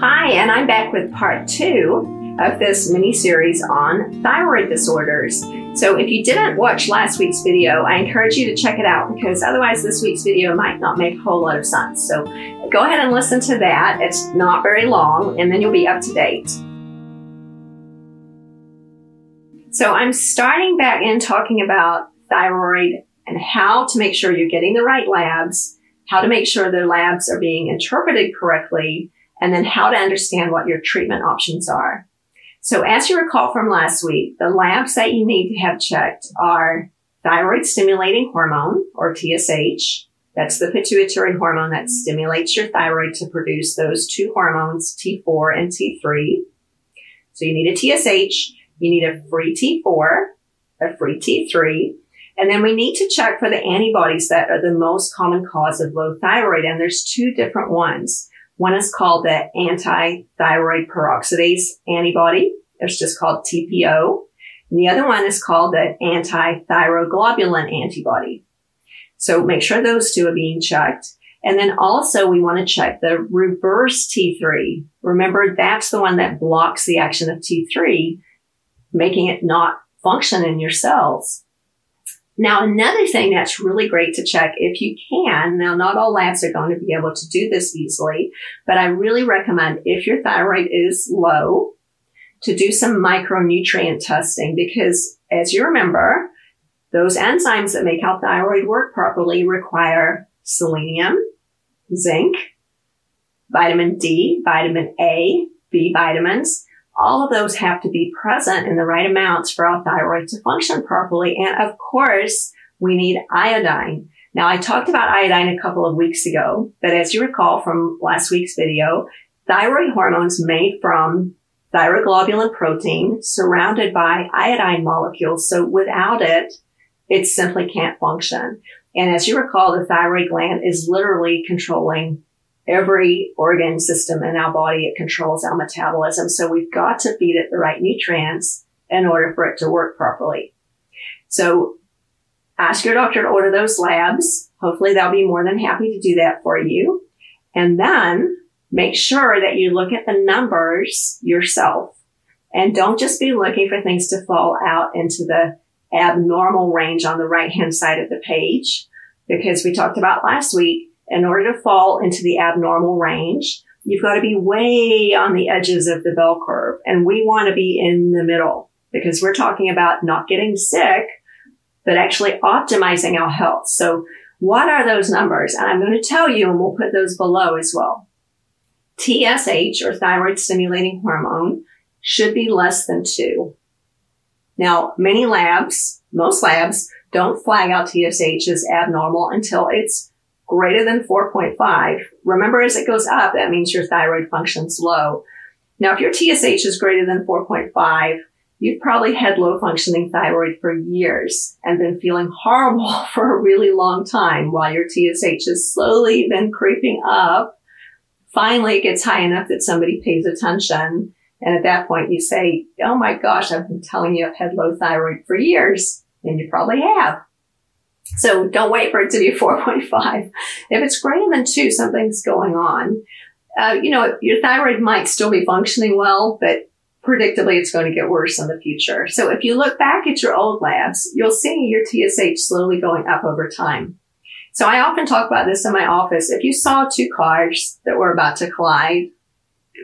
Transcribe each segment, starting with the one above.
Hi, and I'm back with part two of this mini series on thyroid disorders. So, if you didn't watch last week's video, I encourage you to check it out because otherwise, this week's video might not make a whole lot of sense. So, go ahead and listen to that. It's not very long, and then you'll be up to date. So, I'm starting back in talking about thyroid and how to make sure you're getting the right labs, how to make sure the labs are being interpreted correctly, and then how to understand what your treatment options are. So as you recall from last week, the labs that you need to have checked are thyroid stimulating hormone or TSH. That's the pituitary hormone that stimulates your thyroid to produce those two hormones, T4 and T3. So you need a TSH, you need a free T4, a free T3, and then we need to check for the antibodies that are the most common cause of low thyroid. And there's two different ones. One is called the anti-thyroid peroxidase antibody. It's just called TPO. And the other one is called the anti-thyroglobulin antibody. So make sure those two are being checked. And then also we want to check the reverse T3. Remember, that's the one that blocks the action of T3, making it not function in your cells. Now, another thing that's really great to check if you can, now not all labs are going to be able to do this easily, but I really recommend if your thyroid is low to do some micronutrient testing because as you remember, those enzymes that make our thyroid work properly require selenium, zinc, vitamin D, vitamin A, B vitamins, all of those have to be present in the right amounts for our thyroid to function properly. And of course, we need iodine. Now, I talked about iodine a couple of weeks ago, but as you recall from last week's video, thyroid hormones made from thyroglobulin protein surrounded by iodine molecules. So without it, it simply can't function. And as you recall, the thyroid gland is literally controlling every organ system in our body. It controls our metabolism. So we've got to feed it the right nutrients in order for it to work properly. So ask your doctor to order those labs. Hopefully they'll be more than happy to do that for you. And then make sure that you look at the numbers yourself and don't just be looking for things to fall out into the abnormal range on the right hand side of the page. Because we talked about last week, in order to fall into the abnormal range, you've got to be way on the edges of the bell curve. And we want to be in the middle because we're talking about not getting sick, but actually optimizing our health. So what are those numbers? And I'm going to tell you, and we'll put those below as well. TSH or thyroid stimulating hormone should be less than two. Now, many labs, most labs don't flag out TSH as abnormal until it's greater than 4.5. Remember, as it goes up, that means your thyroid function's low. Now, if your TSH is greater than 4.5, you've probably had low functioning thyroid for years and been feeling horrible for a really long time while your TSH has slowly been creeping up. Finally, it gets high enough that somebody pays attention. And at that point, you say, Oh my gosh, I've been telling you I've had low thyroid for years. And you probably have. So don't wait for it to be 4.5. If it's greater than two, something's going on. Uh, you know, your thyroid might still be functioning well, but predictably it's going to get worse in the future. So if you look back at your old labs, you'll see your TSH slowly going up over time. So I often talk about this in my office. If you saw two cars that were about to collide,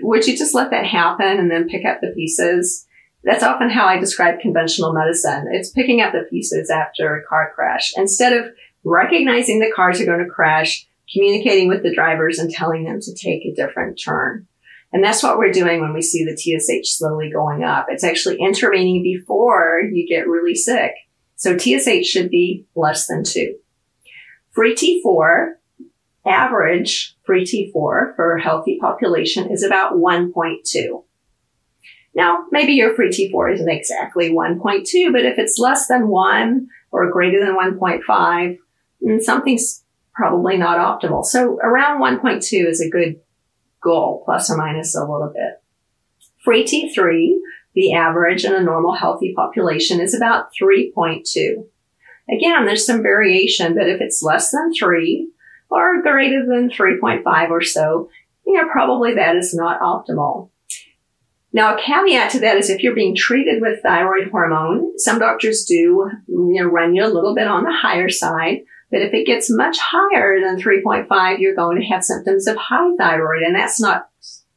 would you just let that happen and then pick up the pieces? That's often how I describe conventional medicine. It's picking up the pieces after a car crash. Instead of recognizing the cars are going to crash, communicating with the drivers and telling them to take a different turn. And that's what we're doing when we see the TSH slowly going up. It's actually intervening before you get really sick. So TSH should be less than two. Free T4, average free T4 for a healthy population is about 1.2. Now, maybe your free T4 isn't exactly 1.2, but if it's less than 1 or greater than 1.5, mm, something's probably not optimal. So around 1.2 is a good goal, plus or minus a little bit. Free T3, the average in a normal healthy population is about 3.2. Again, there's some variation, but if it's less than 3 or greater than 3.5 or so, you know, probably that is not optimal. Now, a caveat to that is if you're being treated with thyroid hormone, some doctors do, you know, run you a little bit on the higher side. But if it gets much higher than 3.5, you're going to have symptoms of high thyroid, and that's not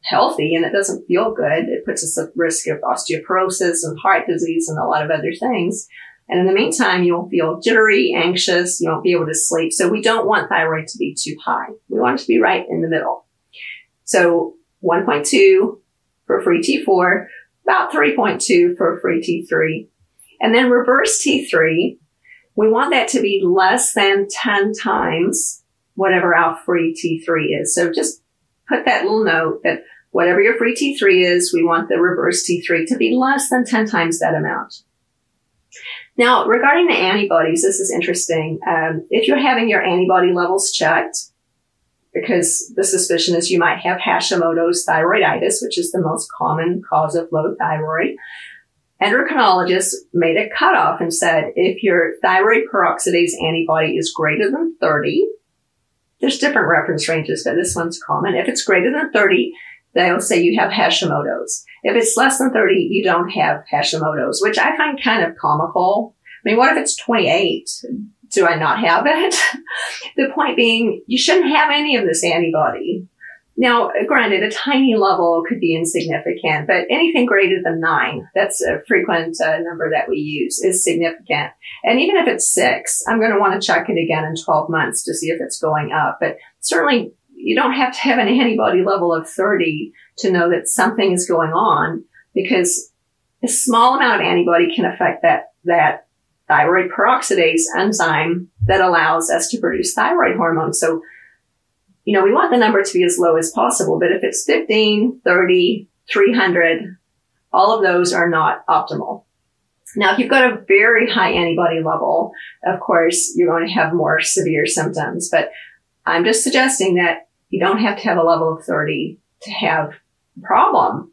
healthy and it doesn't feel good. It puts us at risk of osteoporosis and heart disease and a lot of other things. And in the meantime, you will feel jittery, anxious, you won't be able to sleep. So we don't want thyroid to be too high. We want it to be right in the middle. So 1.2 for free T4, about 3.2 for free T3. And then reverse T3, we want that to be less than 10 times whatever our free T3 is. So just put that little note that whatever your free T3 is, we want the reverse T3 to be less than 10 times that amount. Now, regarding the antibodies, this is interesting. Um, if you're having your antibody levels checked, because the suspicion is you might have Hashimoto's thyroiditis, which is the most common cause of low thyroid. Endocrinologists made a cutoff and said if your thyroid peroxidase antibody is greater than 30, there's different reference ranges, but this one's common. If it's greater than 30, they'll say you have Hashimoto's. If it's less than 30, you don't have Hashimoto's, which I find kind of comical. I mean, what if it's 28? Do I not have it? the point being, you shouldn't have any of this antibody. Now, granted, a tiny level could be insignificant, but anything greater than nine, that's a frequent uh, number that we use, is significant. And even if it's six, I'm going to want to check it again in 12 months to see if it's going up. But certainly you don't have to have an antibody level of 30 to know that something is going on because a small amount of antibody can affect that, that thyroid peroxidase enzyme that allows us to produce thyroid hormone. So, you know, we want the number to be as low as possible, but if it's 15, 30, 300, all of those are not optimal. Now, if you've got a very high antibody level, of course, you're going to have more severe symptoms, but I'm just suggesting that you don't have to have a level of 30 to have a problem.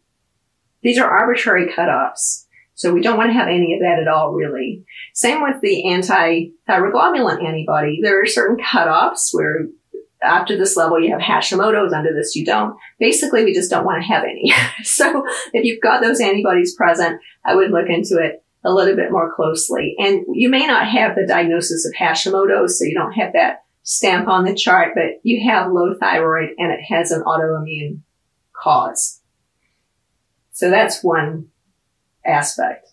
These are arbitrary cutoffs. So we don't want to have any of that at all, really. Same with the anti-thyroglobulin antibody. There are certain cutoffs where after this level you have Hashimoto's, under this you don't. Basically, we just don't want to have any. so if you've got those antibodies present, I would look into it a little bit more closely. And you may not have the diagnosis of Hashimoto's, so you don't have that stamp on the chart, but you have low thyroid and it has an autoimmune cause. So that's one aspect.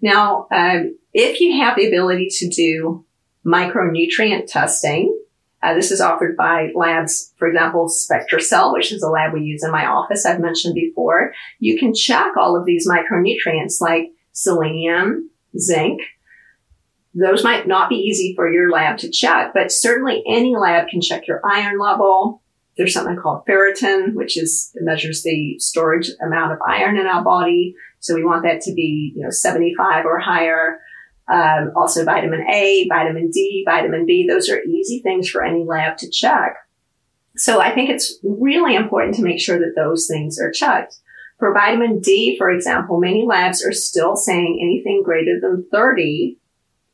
Now, um, if you have the ability to do micronutrient testing, uh, this is offered by labs, for example, SpectraCell, which is a lab we use in my office. I've mentioned before. You can check all of these micronutrients like selenium, zinc, those might not be easy for your lab to check, but certainly any lab can check your iron level. There's something called ferritin, which is measures the storage amount of iron in our body. So we want that to be, you know, 75 or higher. Um, also vitamin A, vitamin D, vitamin B. Those are easy things for any lab to check. So I think it's really important to make sure that those things are checked. For vitamin D, for example, many labs are still saying anything greater than 30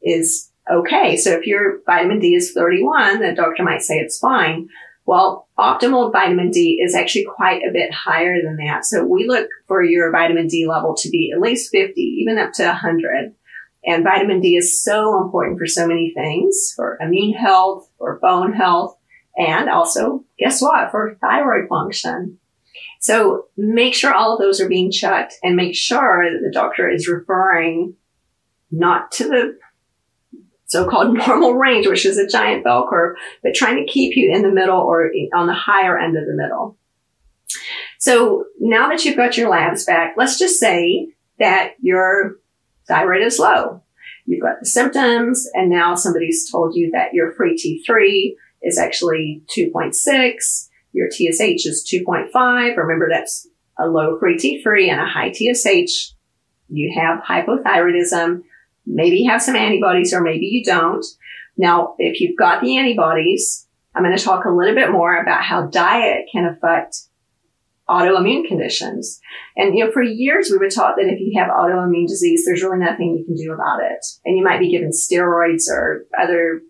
is okay. So if your vitamin D is 31, the doctor might say it's fine. Well, optimal vitamin D is actually quite a bit higher than that. So we look for your vitamin D level to be at least 50, even up to 100. And vitamin D is so important for so many things, for immune health, for bone health, and also, guess what, for thyroid function. So make sure all of those are being checked and make sure that the doctor is referring not to the so-called normal range, which is a giant bell curve, but trying to keep you in the middle or on the higher end of the middle. So now that you've got your labs back, let's just say that your thyroid is low. You've got the symptoms and now somebody's told you that your free T3 is actually 2.6. Your TSH is 2.5. Remember that's a low free T3 and a high TSH. You have hypothyroidism maybe you have some antibodies or maybe you don't. Now, if you've got the antibodies, I'm going to talk a little bit more about how diet can affect autoimmune conditions. And, you know, for years we were taught that if you have autoimmune disease, there's really nothing you can do about it. And you might be given steroids or other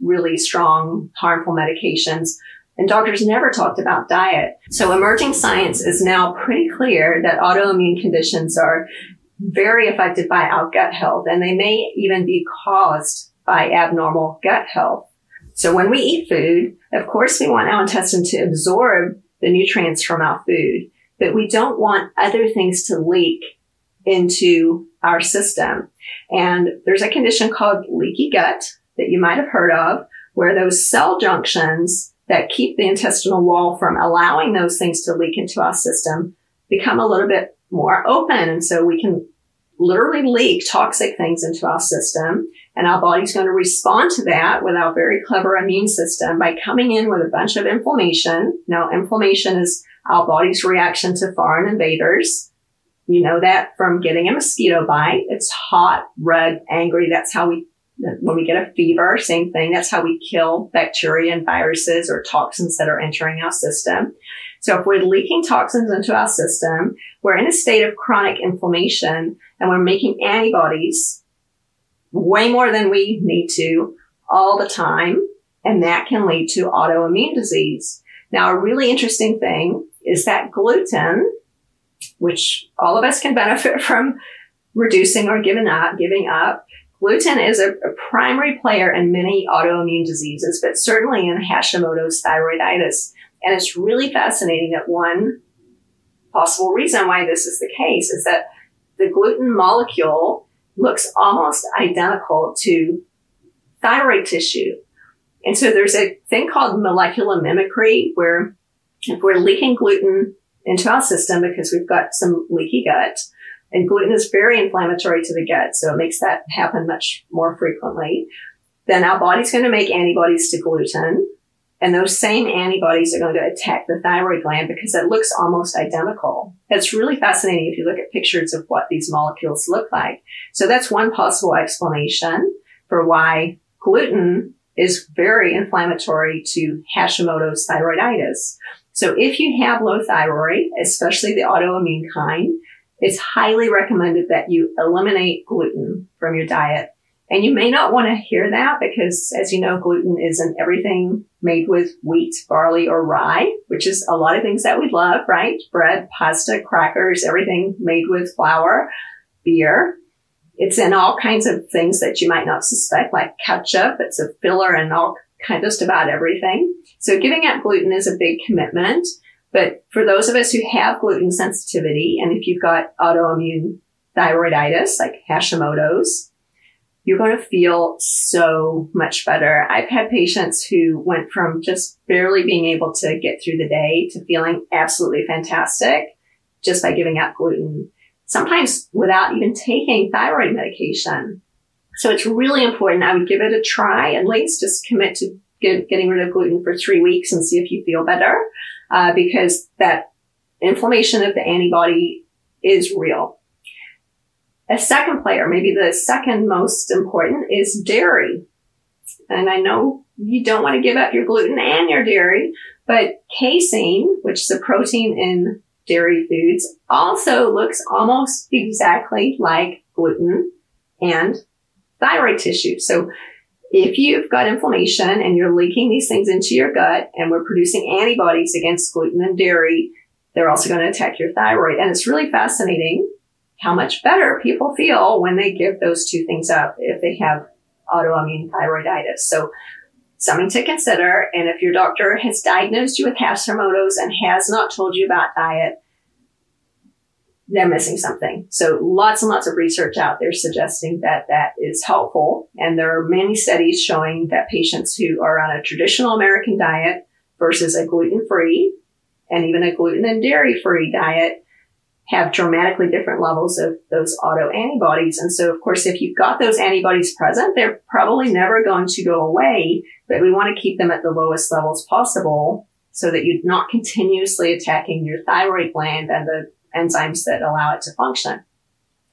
really strong, harmful medications. And doctors never talked about diet. So emerging science is now pretty clear that autoimmune conditions are very affected by our gut health and they may even be caused by abnormal gut health. So when we eat food, of course we want our intestine to absorb the nutrients from our food, but we don't want other things to leak into our system. And there's a condition called leaky gut that you might have heard of where those cell junctions that keep the intestinal wall from allowing those things to leak into our system become a little bit more open. And so we can literally leak toxic things into our system. And our body's going to respond to that with our very clever immune system by coming in with a bunch of inflammation. Now, inflammation is our body's reaction to foreign invaders. You know that from getting a mosquito bite. It's hot, red, angry. That's how we, when we get a fever, same thing. That's how we kill bacteria and viruses or toxins that are entering our system. So if we're leaking toxins into our system, we're in a state of chronic inflammation and we're making antibodies way more than we need to all the time. And that can lead to autoimmune disease. Now, a really interesting thing is that gluten, which all of us can benefit from reducing or giving up, giving up. Gluten is a, a primary player in many autoimmune diseases, but certainly in Hashimoto's thyroiditis. And it's really fascinating that one possible reason why this is the case is that the gluten molecule looks almost identical to thyroid tissue. And so there's a thing called molecular mimicry where if we're leaking gluten into our system because we've got some leaky gut, and gluten is very inflammatory to the gut, so it makes that happen much more frequently, then our body's going to make antibodies to gluten. And those same antibodies are going to attack the thyroid gland because it looks almost identical. It's really fascinating if you look at pictures of what these molecules look like. So that's one possible explanation for why gluten is very inflammatory to Hashimoto's thyroiditis. So if you have low thyroid, especially the autoimmune kind, it's highly recommended that you eliminate gluten from your diet and you may not want to hear that because as you know, gluten is in everything made with wheat, barley, or rye, which is a lot of things that we love, right? Bread, pasta, crackers, everything made with flour, beer. It's in all kinds of things that you might not suspect, like ketchup. It's a filler in all kind of just about everything. So giving up gluten is a big commitment. But for those of us who have gluten sensitivity, and if you've got autoimmune thyroiditis, like Hashimoto's, you're going to feel so much better. I've had patients who went from just barely being able to get through the day to feeling absolutely fantastic just by giving up gluten, sometimes without even taking thyroid medication. So it's really important. I would give it a try at least just commit to get, getting rid of gluten for three weeks and see if you feel better, uh, because that inflammation of the antibody is real. A second player, maybe the second most important is dairy. And I know you don't want to give up your gluten and your dairy, but casein, which is a protein in dairy foods, also looks almost exactly like gluten and thyroid tissue. So if you've got inflammation and you're leaking these things into your gut and we're producing antibodies against gluten and dairy, they're also going to attack your thyroid. And it's really fascinating how much better people feel when they give those two things up if they have autoimmune thyroiditis. So something to consider. And if your doctor has diagnosed you with Hashimoto's and has not told you about diet, they're missing something. So lots and lots of research out there suggesting that that is helpful. And there are many studies showing that patients who are on a traditional American diet versus a gluten free and even a gluten and dairy free diet have dramatically different levels of those auto antibodies. And so, of course, if you've got those antibodies present, they're probably never going to go away, but we want to keep them at the lowest levels possible so that you're not continuously attacking your thyroid gland and the enzymes that allow it to function.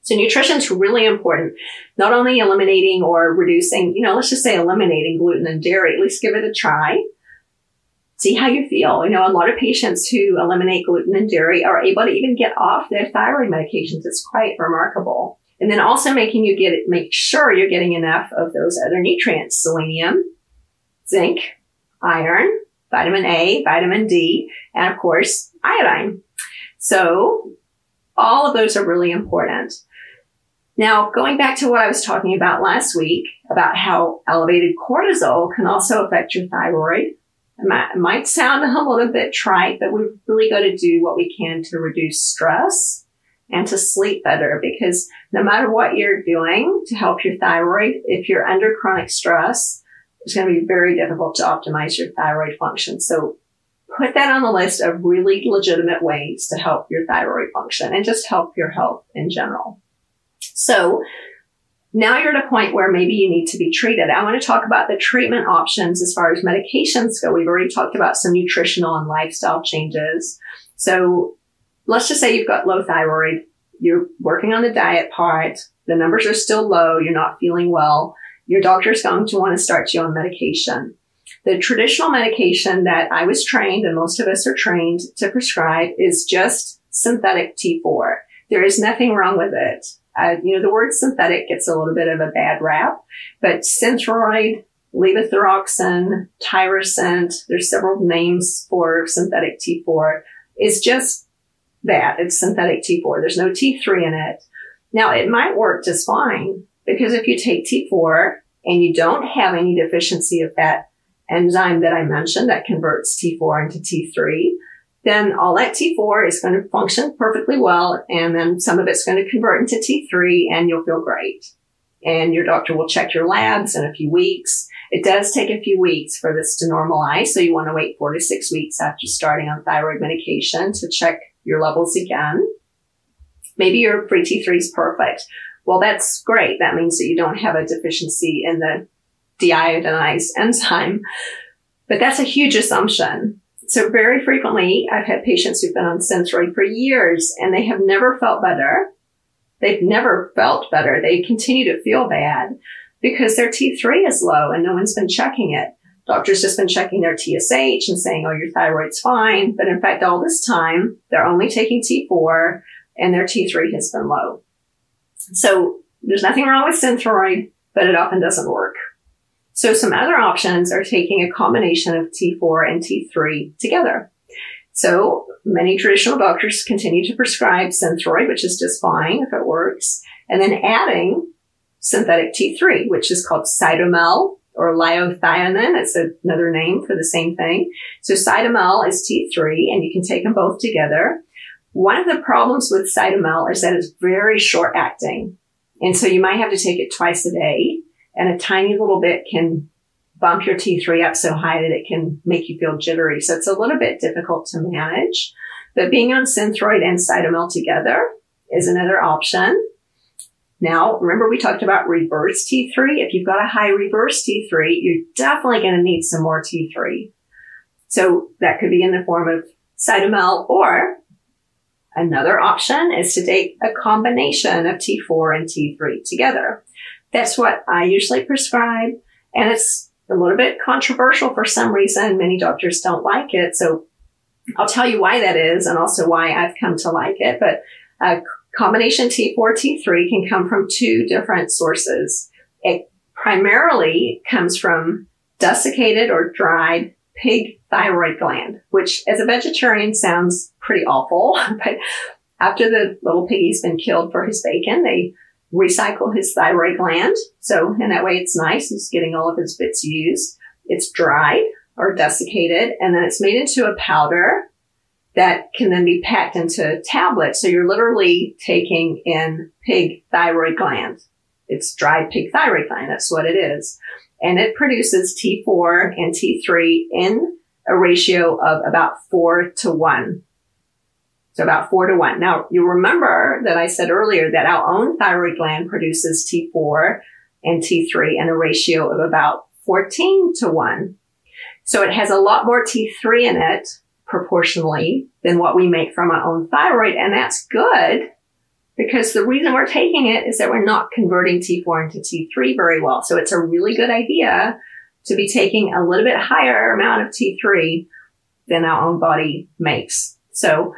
So nutrition is really important. Not only eliminating or reducing, you know, let's just say eliminating gluten and dairy, at least give it a try see how you feel. You know, a lot of patients who eliminate gluten and dairy are able to even get off their thyroid medications. It's quite remarkable. And then also making you get it, make sure you're getting enough of those other nutrients, selenium, zinc, iron, vitamin A, vitamin D, and of course, iodine. So all of those are really important. Now, going back to what I was talking about last week about how elevated cortisol can also affect your thyroid. Might, might sound a little bit trite, but we've really got to do what we can to reduce stress and to sleep better because no matter what you're doing to help your thyroid, if you're under chronic stress, it's going to be very difficult to optimize your thyroid function. So put that on the list of really legitimate ways to help your thyroid function and just help your health in general. So now you're at a point where maybe you need to be treated. I want to talk about the treatment options as far as medications go. We've already talked about some nutritional and lifestyle changes. So let's just say you've got low thyroid. You're working on the diet part. The numbers are still low. You're not feeling well. Your doctor's going to want to start you on medication. The traditional medication that I was trained and most of us are trained to prescribe is just synthetic T4. There is nothing wrong with it. Uh, you know, the word synthetic gets a little bit of a bad rap, but Synthroid, levothyroxine, Tirosint, there's several names for synthetic T4, is just that. It's synthetic T4. There's no T3 in it. Now, it might work just fine because if you take T4 and you don't have any deficiency of that enzyme that I mentioned that converts T4 into T3, then all that T4 is going to function perfectly well. And then some of it's going to convert into T3 and you'll feel great. And your doctor will check your labs in a few weeks. It does take a few weeks for this to normalize. So you want to wait four to six weeks after starting on thyroid medication to check your levels again. Maybe your free T3 is perfect. Well, that's great. That means that you don't have a deficiency in the deiodinase enzyme. But that's a huge assumption so very frequently, I've had patients who've been on Synthroid for years and they have never felt better. They've never felt better. They continue to feel bad because their T3 is low and no one's been checking it. Doctors just been checking their TSH and saying, oh, your thyroid's fine. But in fact, all this time, they're only taking T4 and their T3 has been low. So there's nothing wrong with Synthroid, but it often doesn't work. So some other options are taking a combination of T4 and T3 together. So many traditional doctors continue to prescribe Synthroid, which is just fine if it works, and then adding synthetic T3, which is called Cytomel or liothyronine. It's another name for the same thing. So Cytomel is T3 and you can take them both together. One of the problems with Cytomel is that it's very short acting. And so you might have to take it twice a day and a tiny little bit can bump your T3 up so high that it can make you feel jittery. So it's a little bit difficult to manage. But being on Synthroid and Cytomel together is another option. Now, remember we talked about reverse T3. If you've got a high reverse T3, you're definitely going to need some more T3. So that could be in the form of Cytomel or another option is to take a combination of T4 and T3 together. That's what I usually prescribe. And it's a little bit controversial for some reason. Many doctors don't like it. So I'll tell you why that is and also why I've come to like it. But a combination T4, T3 can come from two different sources. It primarily comes from desiccated or dried pig thyroid gland, which as a vegetarian sounds pretty awful. But after the little piggy's been killed for his bacon, they recycle his thyroid gland. So in that way, it's nice. He's getting all of his bits used. It's dried or desiccated and then it's made into a powder that can then be packed into tablets. So you're literally taking in pig thyroid gland. It's dried pig thyroid gland. That's what it is. And it produces T4 and T3 in a ratio of about four to one. So about four to one. Now you remember that I said earlier that our own thyroid gland produces T4 and T3 in a ratio of about 14 to one. So it has a lot more T3 in it proportionally than what we make from our own thyroid. And that's good because the reason we're taking it is that we're not converting T4 into T3 very well. So it's a really good idea to be taking a little bit higher amount of T3 than our own body makes. So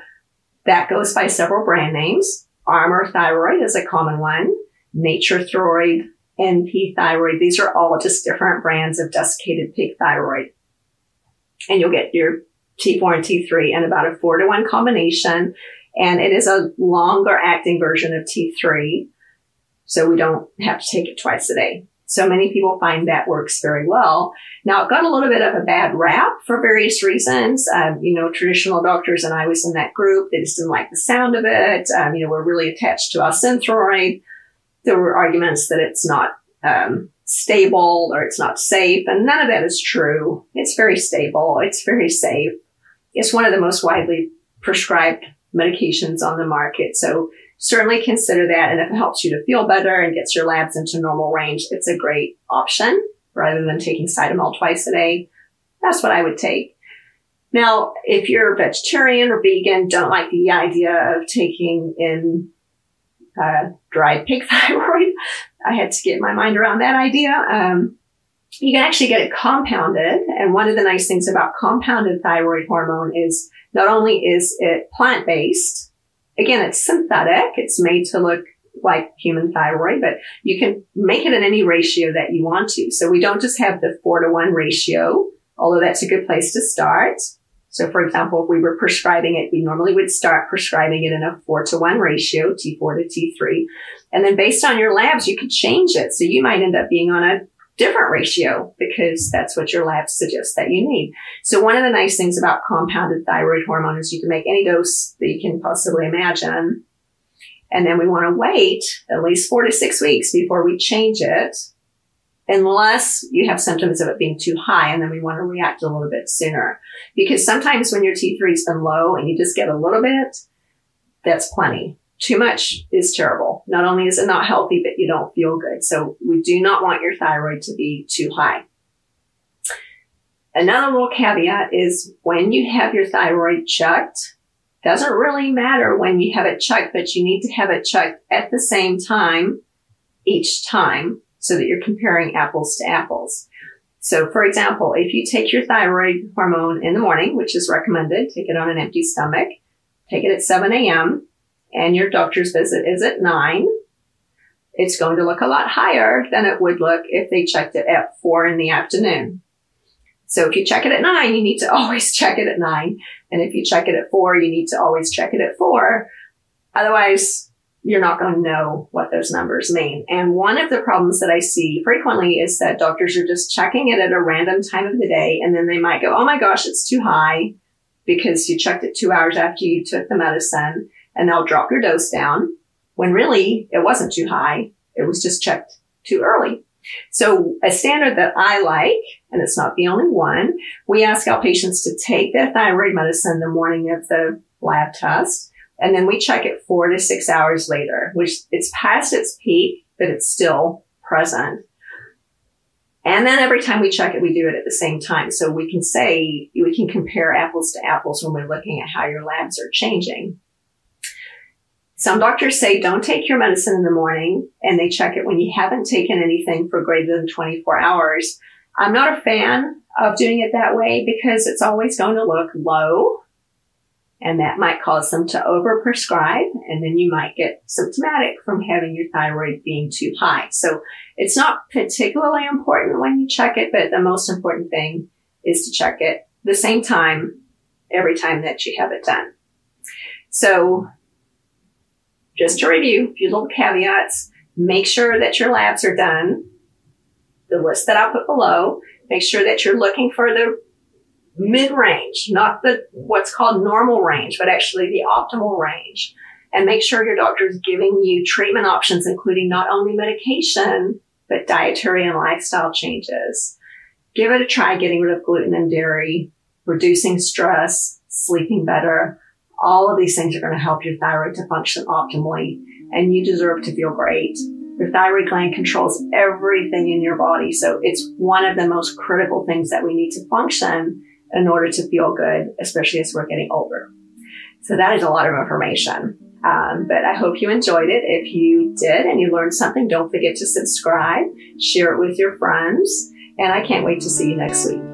that goes by several brand names. Armour Thyroid is a common one. Nature Throid, NP Thyroid. These are all just different brands of desiccated pig thyroid. and you'll get your T4 and T3 in about a four to one combination. And it is a longer acting version of T3. So we don't have to take it twice a day. So many people find that works very well. Now it got a little bit of a bad rap for various reasons. Um, you know, traditional doctors and I was in that group. They just didn't like the sound of it. Um, you know, we're really attached to our synthroid. There were arguments that it's not um, stable or it's not safe, and none of that is true. It's very stable. It's very safe. It's one of the most widely prescribed medications on the market. So certainly consider that. And if it helps you to feel better and gets your labs into normal range, it's a great option rather than taking Cytomel twice a day. That's what I would take. Now, if you're a vegetarian or vegan, don't like the idea of taking in uh, dried pig thyroid. I had to get my mind around that idea. Um, you can actually get it compounded. And one of the nice things about compounded thyroid hormone is not only is it plant based, again, it's synthetic. It's made to look like human thyroid, but you can make it in any ratio that you want to. So we don't just have the four to one ratio, although that's a good place to start. So for example, if we were prescribing it, we normally would start prescribing it in a four to one ratio, T4 to T3. And then based on your labs, you could change it. So you might end up being on a different ratio because that's what your lab suggests that you need. So one of the nice things about compounded thyroid hormone is you can make any dose that you can possibly imagine. And then we want to wait at least four to six weeks before we change it unless you have symptoms of it being too high and then we want to react a little bit sooner. Because sometimes when your T3's been low and you just get a little bit, that's plenty. Too much is terrible. Not only is it not healthy, but you don't feel good. So we do not want your thyroid to be too high. Another little caveat is when you have your thyroid checked, doesn't really matter when you have it checked, but you need to have it checked at the same time each time so that you're comparing apples to apples. So for example, if you take your thyroid hormone in the morning, which is recommended, take it on an empty stomach, take it at 7 a.m and your doctor's visit is at nine, it's going to look a lot higher than it would look if they checked it at four in the afternoon. So if you check it at nine, you need to always check it at nine. And if you check it at four, you need to always check it at four. Otherwise, you're not going to know what those numbers mean. And one of the problems that I see frequently is that doctors are just checking it at a random time of the day. And then they might go, Oh my gosh, it's too high because you checked it two hours after you took the medicine and they'll drop your dose down when really it wasn't too high. It was just checked too early. So a standard that I like, and it's not the only one, we ask our patients to take their thyroid medicine the morning of the lab test. And then we check it four to six hours later, which it's past its peak, but it's still present. And then every time we check it, we do it at the same time. So we can say, we can compare apples to apples when we're looking at how your labs are changing. Some doctors say don't take your medicine in the morning and they check it when you haven't taken anything for greater than 24 hours. I'm not a fan of doing it that way because it's always going to look low and that might cause them to overprescribe and then you might get symptomatic from having your thyroid being too high. So it's not particularly important when you check it, but the most important thing is to check it the same time every time that you have it done. So just to review, a few little caveats. Make sure that your labs are done. The list that I'll put below. Make sure that you're looking for the mid range, not the what's called normal range, but actually the optimal range. And make sure your doctor is giving you treatment options, including not only medication, but dietary and lifestyle changes. Give it a try getting rid of gluten and dairy, reducing stress, sleeping better, all of these things are going to help your thyroid to function optimally and you deserve to feel great. Your thyroid gland controls everything in your body. So it's one of the most critical things that we need to function in order to feel good, especially as we're getting older. So that is a lot of information. Um, but I hope you enjoyed it. If you did and you learned something, don't forget to subscribe, share it with your friends, and I can't wait to see you next week.